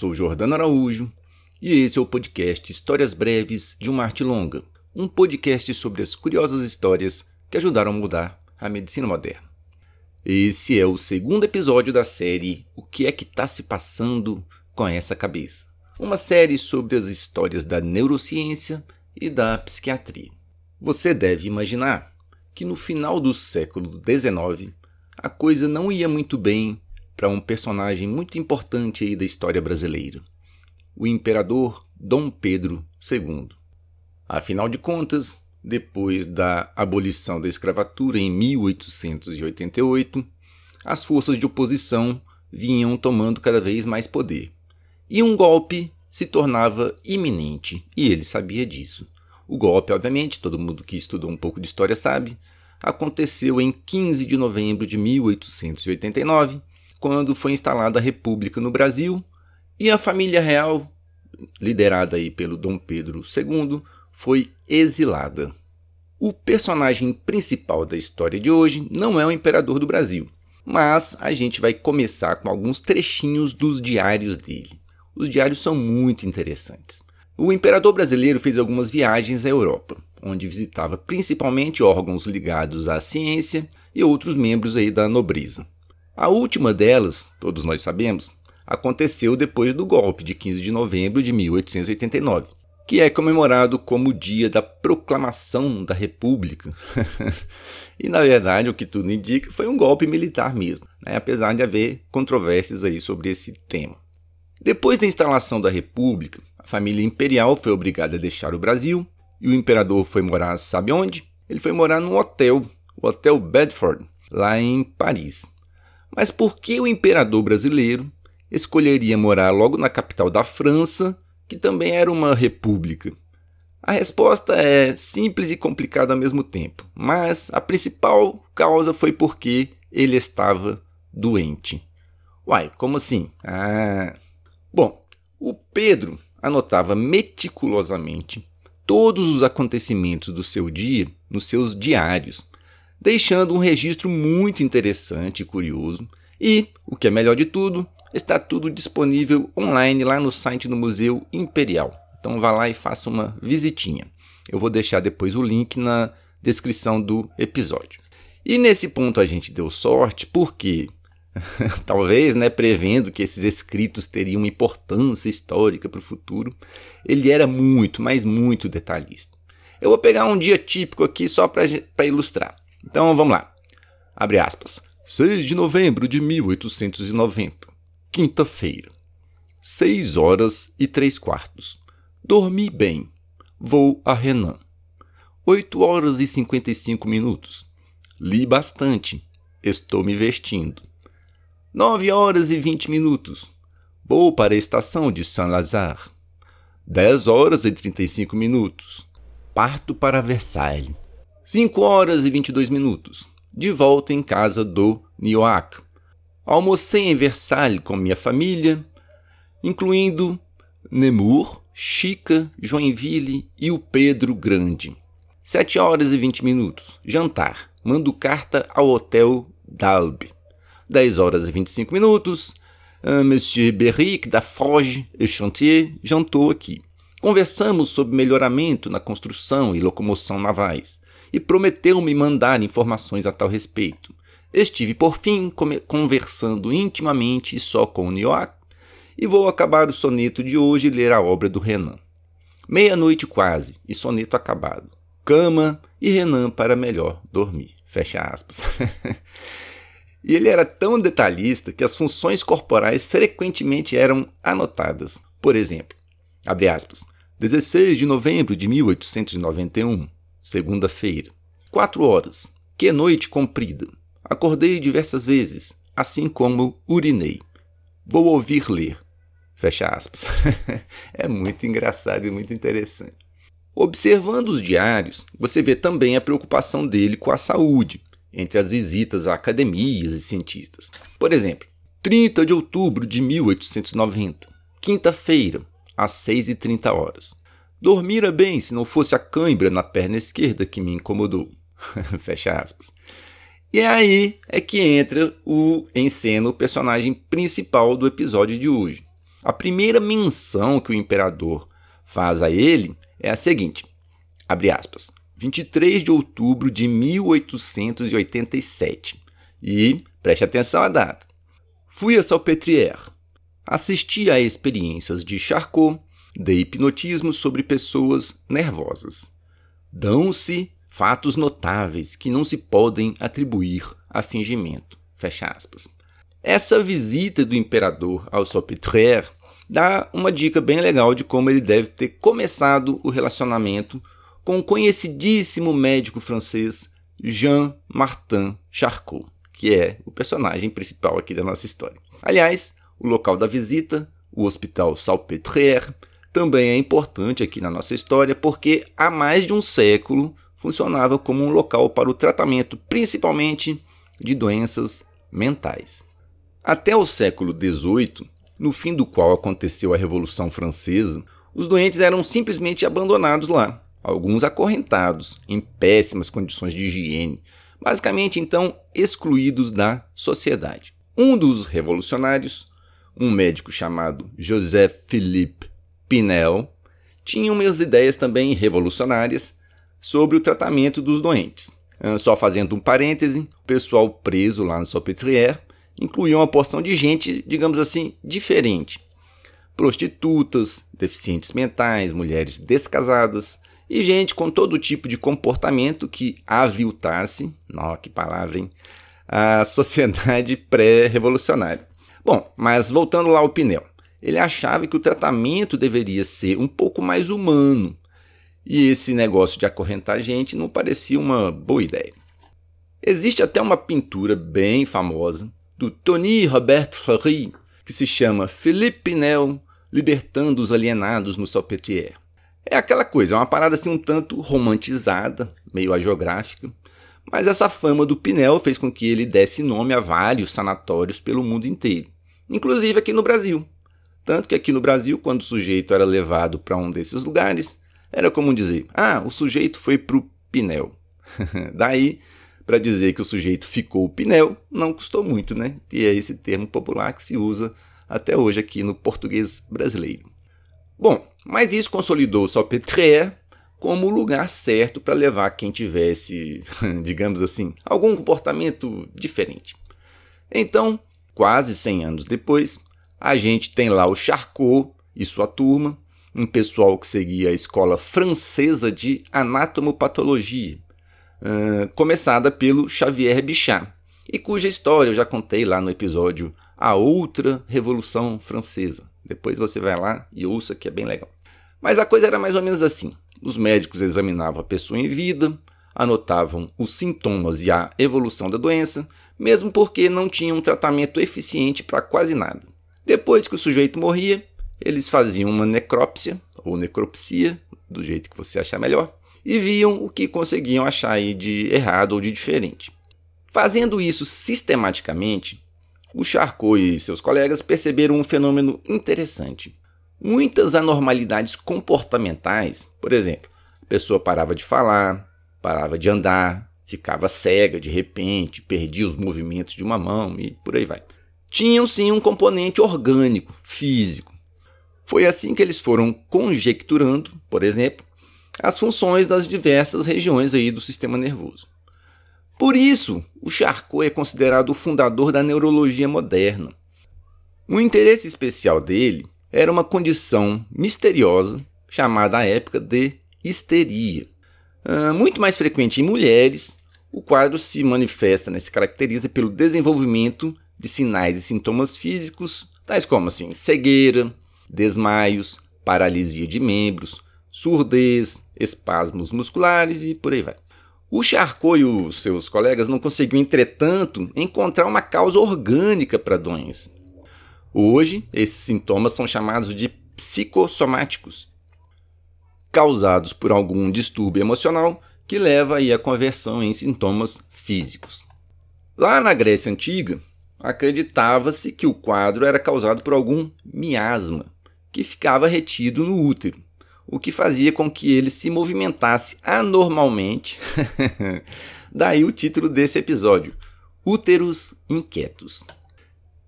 sou Jordano Araújo e esse é o podcast Histórias Breves de uma Arte Longa, um podcast sobre as curiosas histórias que ajudaram a mudar a medicina moderna. Esse é o segundo episódio da série O que é que está se passando com essa cabeça? Uma série sobre as histórias da neurociência e da psiquiatria. Você deve imaginar que no final do século XIX a coisa não ia muito bem para um personagem muito importante aí da história brasileira, o imperador Dom Pedro II. Afinal de contas, depois da abolição da escravatura em 1888, as forças de oposição vinham tomando cada vez mais poder. E um golpe se tornava iminente, e ele sabia disso. O golpe, obviamente, todo mundo que estudou um pouco de história sabe, aconteceu em 15 de novembro de 1889, quando foi instalada a República no Brasil, e a família real, liderada aí pelo Dom Pedro II, foi exilada. O personagem principal da história de hoje não é o imperador do Brasil, mas a gente vai começar com alguns trechinhos dos diários dele. Os diários são muito interessantes. O imperador brasileiro fez algumas viagens à Europa, onde visitava principalmente órgãos ligados à ciência e outros membros aí da nobreza. A última delas, todos nós sabemos, aconteceu depois do golpe de 15 de novembro de 1889, que é comemorado como o dia da proclamação da República. e na verdade, o que tudo indica, foi um golpe militar mesmo, né? apesar de haver controvérsias aí sobre esse tema. Depois da instalação da República, a família imperial foi obrigada a deixar o Brasil e o imperador foi morar, sabe onde? Ele foi morar num hotel, o Hotel Bedford, lá em Paris. Mas por que o imperador brasileiro escolheria morar logo na capital da França, que também era uma república? A resposta é simples e complicada ao mesmo tempo, mas a principal causa foi porque ele estava doente. Uai, como assim? Ah. Bom, o Pedro anotava meticulosamente todos os acontecimentos do seu dia nos seus diários, deixando um registro muito interessante e curioso. E, o que é melhor de tudo, está tudo disponível online lá no site do Museu Imperial. Então vá lá e faça uma visitinha. Eu vou deixar depois o link na descrição do episódio. E nesse ponto a gente deu sorte porque talvez, né, prevendo que esses escritos teriam uma importância histórica para o futuro, ele era muito, mas muito detalhista. Eu vou pegar um dia típico aqui só para ilustrar. Então vamos lá. Abre aspas. 6 de novembro de 1890, quinta-feira. 6 horas e 3 quartos. Dormi bem. Vou a Renan. 8 horas e 55 minutos. Li bastante. Estou me vestindo. 9 horas e 20 minutos. Vou para a estação de Saint-Lazare. 10 horas e 35 minutos. Parto para Versailles. 5 horas e 22 minutos. De volta em casa do Nioac. Almocei em Versalhes com minha família, incluindo Nemur, Chica, Joinville e o Pedro Grande. 7 horas e 20 minutos. Jantar. Mando carta ao Hotel Dalbe. 10 horas e 25 minutos. Uh, Monsieur Berric da Forge et Chantier jantou aqui. Conversamos sobre melhoramento na construção e locomoção navais e prometeu-me mandar informações a tal respeito. Estive, por fim, conversando intimamente e só com o Nioak, e vou acabar o soneto de hoje e ler a obra do Renan. Meia-noite quase, e soneto acabado. Cama e Renan para melhor dormir. Fecha aspas. e ele era tão detalhista que as funções corporais frequentemente eram anotadas. Por exemplo, abre aspas, 16 de novembro de 1891, segunda-feira. Quatro horas. Que noite comprida. Acordei diversas vezes, assim como urinei. Vou ouvir ler. Fecha aspas. é muito engraçado e muito interessante. Observando os diários, você vê também a preocupação dele com a saúde, entre as visitas a academias e cientistas. Por exemplo, 30 de outubro de 1890, quinta-feira, às 6h30 horas. Dormira bem se não fosse a cãibra na perna esquerda que me incomodou. Fecha aspas. E aí é que entra o em cena o personagem principal do episódio de hoje. A primeira menção que o imperador faz a ele é a seguinte: abre aspas. 23 de outubro de 1887. E preste atenção à data. Fui a Salpêtrière. Assisti a experiências de Charcot de hipnotismo sobre pessoas nervosas. Dão-se fatos notáveis que não se podem atribuir a fingimento. Fecha aspas. Essa visita do imperador ao Salpêtrière dá uma dica bem legal de como ele deve ter começado o relacionamento com o conhecidíssimo médico francês Jean Martin Charcot, que é o personagem principal aqui da nossa história. Aliás, o local da visita, o Hospital Salpêtrière, também é importante aqui na nossa história porque há mais de um século funcionava como um local para o tratamento principalmente de doenças mentais. Até o século XVIII, no fim do qual aconteceu a Revolução Francesa, os doentes eram simplesmente abandonados lá, alguns acorrentados, em péssimas condições de higiene, basicamente então excluídos da sociedade. Um dos revolucionários, um médico chamado Joseph Philippe Pinel, tinha umas ideias também revolucionárias sobre o tratamento dos doentes. Só fazendo um parêntese, o pessoal preso lá no Salpêtrière incluía uma porção de gente, digamos assim, diferente. Prostitutas, deficientes mentais, mulheres descasadas e gente com todo tipo de comportamento que aviltasse, não, que palavra, hein? A sociedade pré-revolucionária. Bom, mas voltando lá ao Pinel. Ele achava que o tratamento deveria ser um pouco mais humano. E esse negócio de acorrentar gente não parecia uma boa ideia. Existe até uma pintura bem famosa do Tony Robert Fleury que se chama Philippe Pinel libertando os alienados no Salpêtrière. É aquela coisa, é uma parada assim um tanto romantizada, meio agiográfica, mas essa fama do Pinel fez com que ele desse nome a vários sanatórios pelo mundo inteiro, inclusive aqui no Brasil. Tanto que aqui no Brasil, quando o sujeito era levado para um desses lugares, era comum dizer: ah, o sujeito foi para o Pinel. Daí, para dizer que o sujeito ficou Pinel, não custou muito, né? E é esse termo popular que se usa até hoje aqui no português brasileiro. Bom, mas isso consolidou Salpêtrière como o lugar certo para levar quem tivesse, digamos assim, algum comportamento diferente. Então, quase 100 anos depois, a gente tem lá o Charcot e sua turma, um pessoal que seguia a escola francesa de anatomopatologia, começada pelo Xavier Bichat, e cuja história eu já contei lá no episódio A Outra Revolução Francesa. Depois você vai lá e ouça que é bem legal. Mas a coisa era mais ou menos assim: os médicos examinavam a pessoa em vida, anotavam os sintomas e a evolução da doença, mesmo porque não tinham um tratamento eficiente para quase nada. Depois que o sujeito morria, eles faziam uma necrópsia ou necropsia, do jeito que você achar melhor, e viam o que conseguiam achar aí de errado ou de diferente. Fazendo isso sistematicamente, o Charcot e seus colegas perceberam um fenômeno interessante. Muitas anormalidades comportamentais, por exemplo, a pessoa parava de falar, parava de andar, ficava cega de repente, perdia os movimentos de uma mão e por aí vai tinham sim um componente orgânico, físico. Foi assim que eles foram conjecturando, por exemplo, as funções das diversas regiões aí do sistema nervoso. Por isso, o Charcot é considerado o fundador da neurologia moderna. Um interesse especial dele era uma condição misteriosa chamada à época de histeria. Uh, muito mais frequente em mulheres, o quadro se manifesta, né, se caracteriza pelo desenvolvimento de sinais e sintomas físicos, tais como assim, cegueira, desmaios, paralisia de membros, surdez, espasmos musculares e por aí vai. O Charcot e os seus colegas não conseguiram, entretanto, encontrar uma causa orgânica para a doença. Hoje, esses sintomas são chamados de psicossomáticos, causados por algum distúrbio emocional que leva aí à conversão em sintomas físicos. Lá na Grécia Antiga, acreditava-se que o quadro era causado por algum miasma, que ficava retido no útero, o que fazia com que ele se movimentasse anormalmente. Daí o título desse episódio: Úteros Inquietos.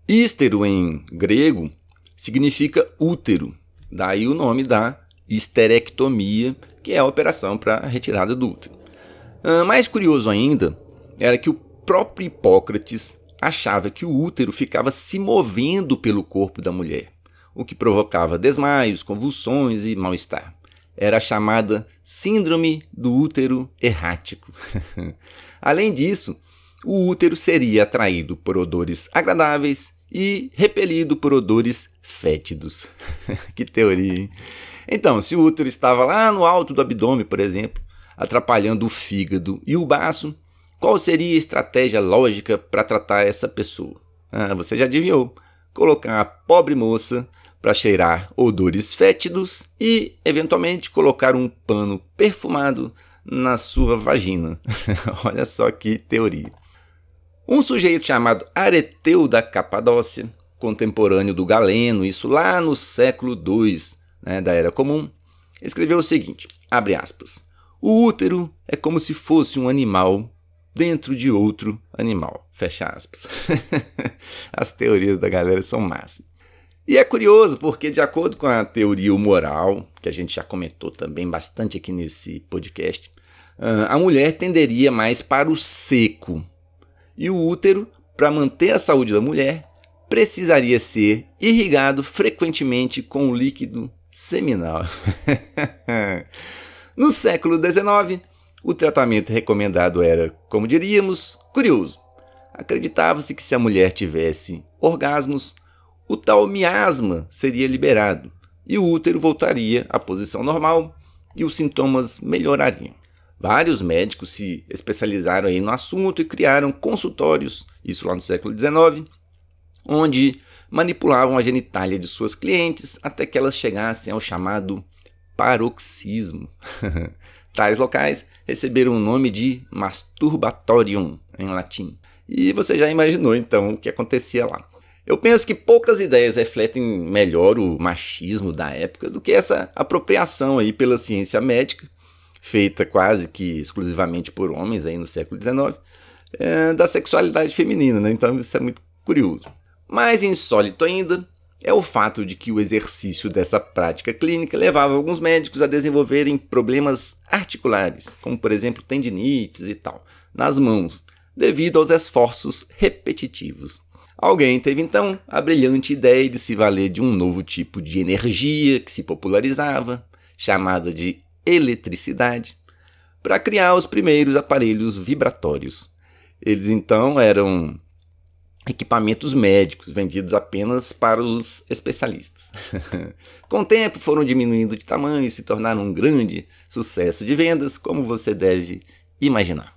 Ístero em grego significa útero, daí o nome da histerectomia, que é a operação para a retirada do útero. Uh, mais curioso ainda era que o próprio Hipócrates achava que o útero ficava se movendo pelo corpo da mulher, o que provocava desmaios, convulsões e mal-estar. Era a chamada Síndrome do Útero Errático. Além disso, o útero seria atraído por odores agradáveis e repelido por odores fétidos. que teoria, hein? Então, se o útero estava lá no alto do abdômen, por exemplo, atrapalhando o fígado e o baço, qual seria a estratégia lógica para tratar essa pessoa? Ah, você já adivinhou. Colocar a pobre moça para cheirar odores fétidos e, eventualmente, colocar um pano perfumado na sua vagina. Olha só que teoria. Um sujeito chamado Areteu da Capadócia, contemporâneo do Galeno, isso lá no século II né, da Era Comum, escreveu o seguinte: abre aspas. O útero é como se fosse um animal dentro de outro animal. Fecha aspas. As teorias da galera são massas. E é curioso porque, de acordo com a teoria humoral, que a gente já comentou também bastante aqui nesse podcast, a mulher tenderia mais para o seco. E o útero, para manter a saúde da mulher, precisaria ser irrigado frequentemente com o líquido seminal. no século XIX, o tratamento recomendado era, como diríamos, curioso. Acreditava-se que se a mulher tivesse orgasmos, o tal miasma seria liberado e o útero voltaria à posição normal e os sintomas melhorariam. Vários médicos se especializaram aí no assunto e criaram consultórios, isso lá no século XIX, onde manipulavam a genitália de suas clientes até que elas chegassem ao chamado paroxismo. Tais locais receberam o nome de masturbatorium em latim. E você já imaginou então o que acontecia lá. Eu penso que poucas ideias refletem melhor o machismo da época do que essa apropriação aí pela ciência médica, feita quase que exclusivamente por homens aí no século XIX, é, da sexualidade feminina, né? Então isso é muito curioso. Mais insólito ainda é o fato de que o exercício dessa prática clínica levava alguns médicos a desenvolverem problemas articulares, como por exemplo tendinites e tal, nas mãos, devido aos esforços repetitivos. Alguém teve então a brilhante ideia de se valer de um novo tipo de energia que se popularizava, chamada de eletricidade, para criar os primeiros aparelhos vibratórios. Eles então eram equipamentos médicos vendidos apenas para os especialistas. Com o tempo foram diminuindo de tamanho e se tornaram um grande sucesso de vendas, como você deve imaginar.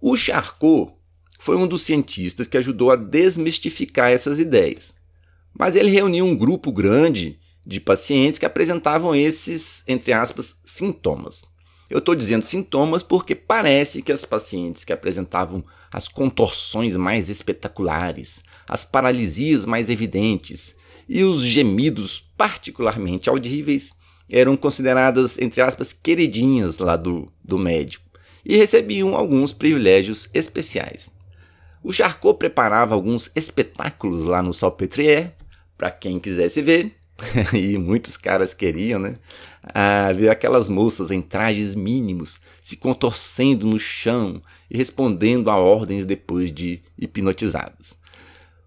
O Charcot foi um dos cientistas que ajudou a desmistificar essas ideias, mas ele reuniu um grupo grande de pacientes que apresentavam esses, entre aspas, sintomas. Eu estou dizendo sintomas porque parece que as pacientes que apresentavam as contorções mais espetaculares, as paralisias mais evidentes e os gemidos particularmente audíveis eram consideradas, entre aspas, queridinhas lá do, do médico e recebiam alguns privilégios especiais. O Charcot preparava alguns espetáculos lá no Salpêtrière para quem quisesse ver, e muitos caras queriam, né? Ah, ver aquelas moças em trajes mínimos se contorcendo no chão e respondendo a ordens depois de hipnotizadas.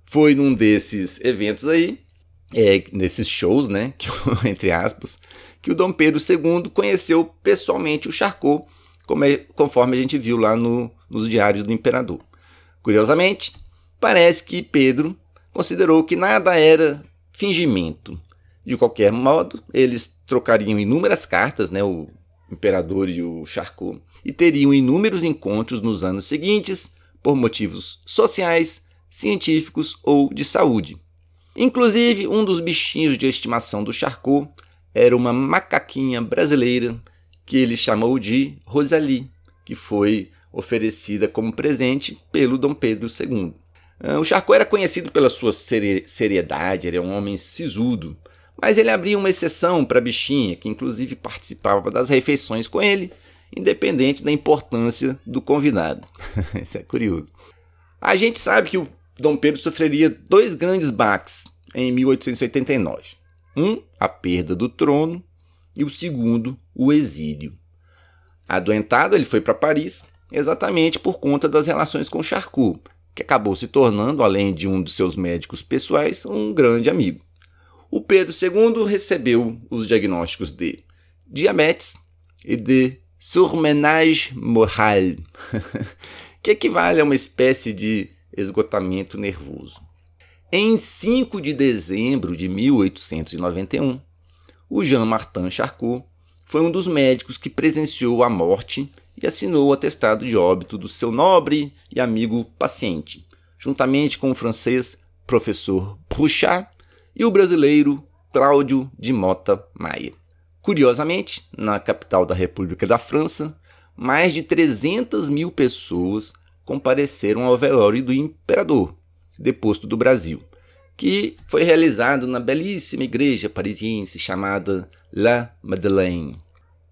Foi num desses eventos aí, é, nesses shows, né, que, entre aspas, que o Dom Pedro II conheceu pessoalmente o Charcot, é, conforme a gente viu lá no, nos diários do imperador. Curiosamente, parece que Pedro considerou que nada era fingimento. De qualquer modo, eles trocariam inúmeras cartas, né, o imperador e o Charcot, e teriam inúmeros encontros nos anos seguintes por motivos sociais, científicos ou de saúde. Inclusive, um dos bichinhos de estimação do Charcot era uma macaquinha brasileira que ele chamou de Rosalie, que foi oferecida como presente pelo Dom Pedro II. Ah, o Charcot era conhecido pela sua seriedade, é um homem sisudo, Mas ele abria uma exceção para a bichinha, que inclusive participava das refeições com ele, independente da importância do convidado. Isso é curioso. A gente sabe que o Dom Pedro sofreria dois grandes baques em 1889. Um, a perda do trono, e o segundo, o exílio. Adoentado, ele foi para Paris, exatamente por conta das relações com Charcot, que acabou se tornando, além de um de seus médicos pessoais, um grande amigo. O Pedro II recebeu os diagnósticos de diabetes e de surmenage moral, que equivale a uma espécie de esgotamento nervoso. Em 5 de dezembro de 1891, o Jean-Martin Charcot foi um dos médicos que presenciou a morte e assinou o atestado de óbito do seu nobre e amigo paciente, juntamente com o francês professor Bruchat e o brasileiro Cláudio de Mota Maia. Curiosamente, na capital da República da França, mais de 300 mil pessoas compareceram ao velório do imperador, deposto do Brasil, que foi realizado na belíssima igreja parisiense chamada La Madeleine.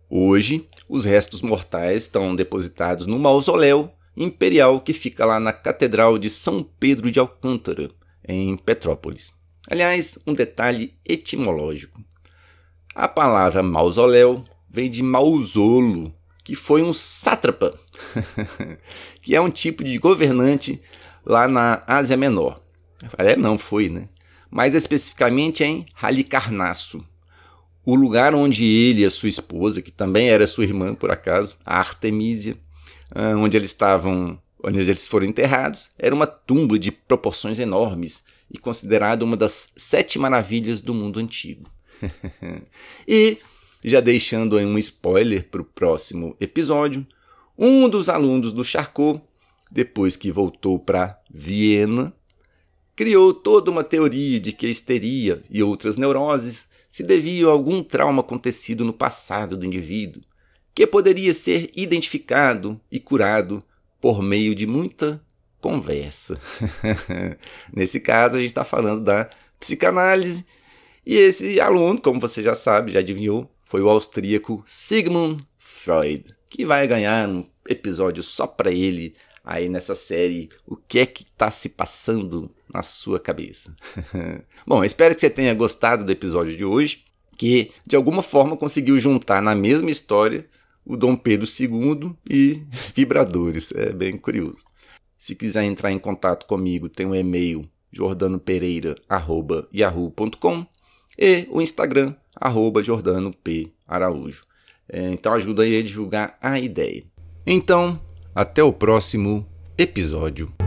Hoje, os restos mortais estão depositados no mausoléu imperial que fica lá na Catedral de São Pedro de Alcântara, em Petrópolis. Aliás, um detalhe etimológico. A palavra mausoléu vem de mausolo, que foi um sátrapa, que é um tipo de governante lá na Ásia Menor. É, não foi, né? Mais especificamente em Halicarnasso, o lugar onde ele e a sua esposa, que também era sua irmã por acaso, a Artemísia, ah, onde eles estavam, onde eles foram enterrados, era uma tumba de proporções enormes e considerada uma das sete maravilhas do mundo antigo. e já deixando aí um spoiler para o próximo episódio, um dos alunos do Charcot, depois que voltou para Viena, criou toda uma teoria de que a histeria e outras neuroses se deviam a algum trauma acontecido no passado do indivíduo, que poderia ser identificado e curado por meio de muita conversa. Nesse caso, a gente está falando da psicanálise, e esse aluno, como você já sabe, já adivinhou, foi o austríaco Sigmund Freud, que vai ganhar um episódio só para ele aí nessa série O que é que está se passando na sua cabeça. Bom, espero que você tenha gostado do episódio de hoje, que de alguma forma conseguiu juntar na mesma história o Dom Pedro II e vibradores. É bem curioso. Se quiser entrar em contato comigo, tem o um e-mail jordanopereira.yahoo.com e o Instagram, arroba Jordano P. Araújo. É, então ajuda aí a divulgar a ideia. Então, até o próximo episódio.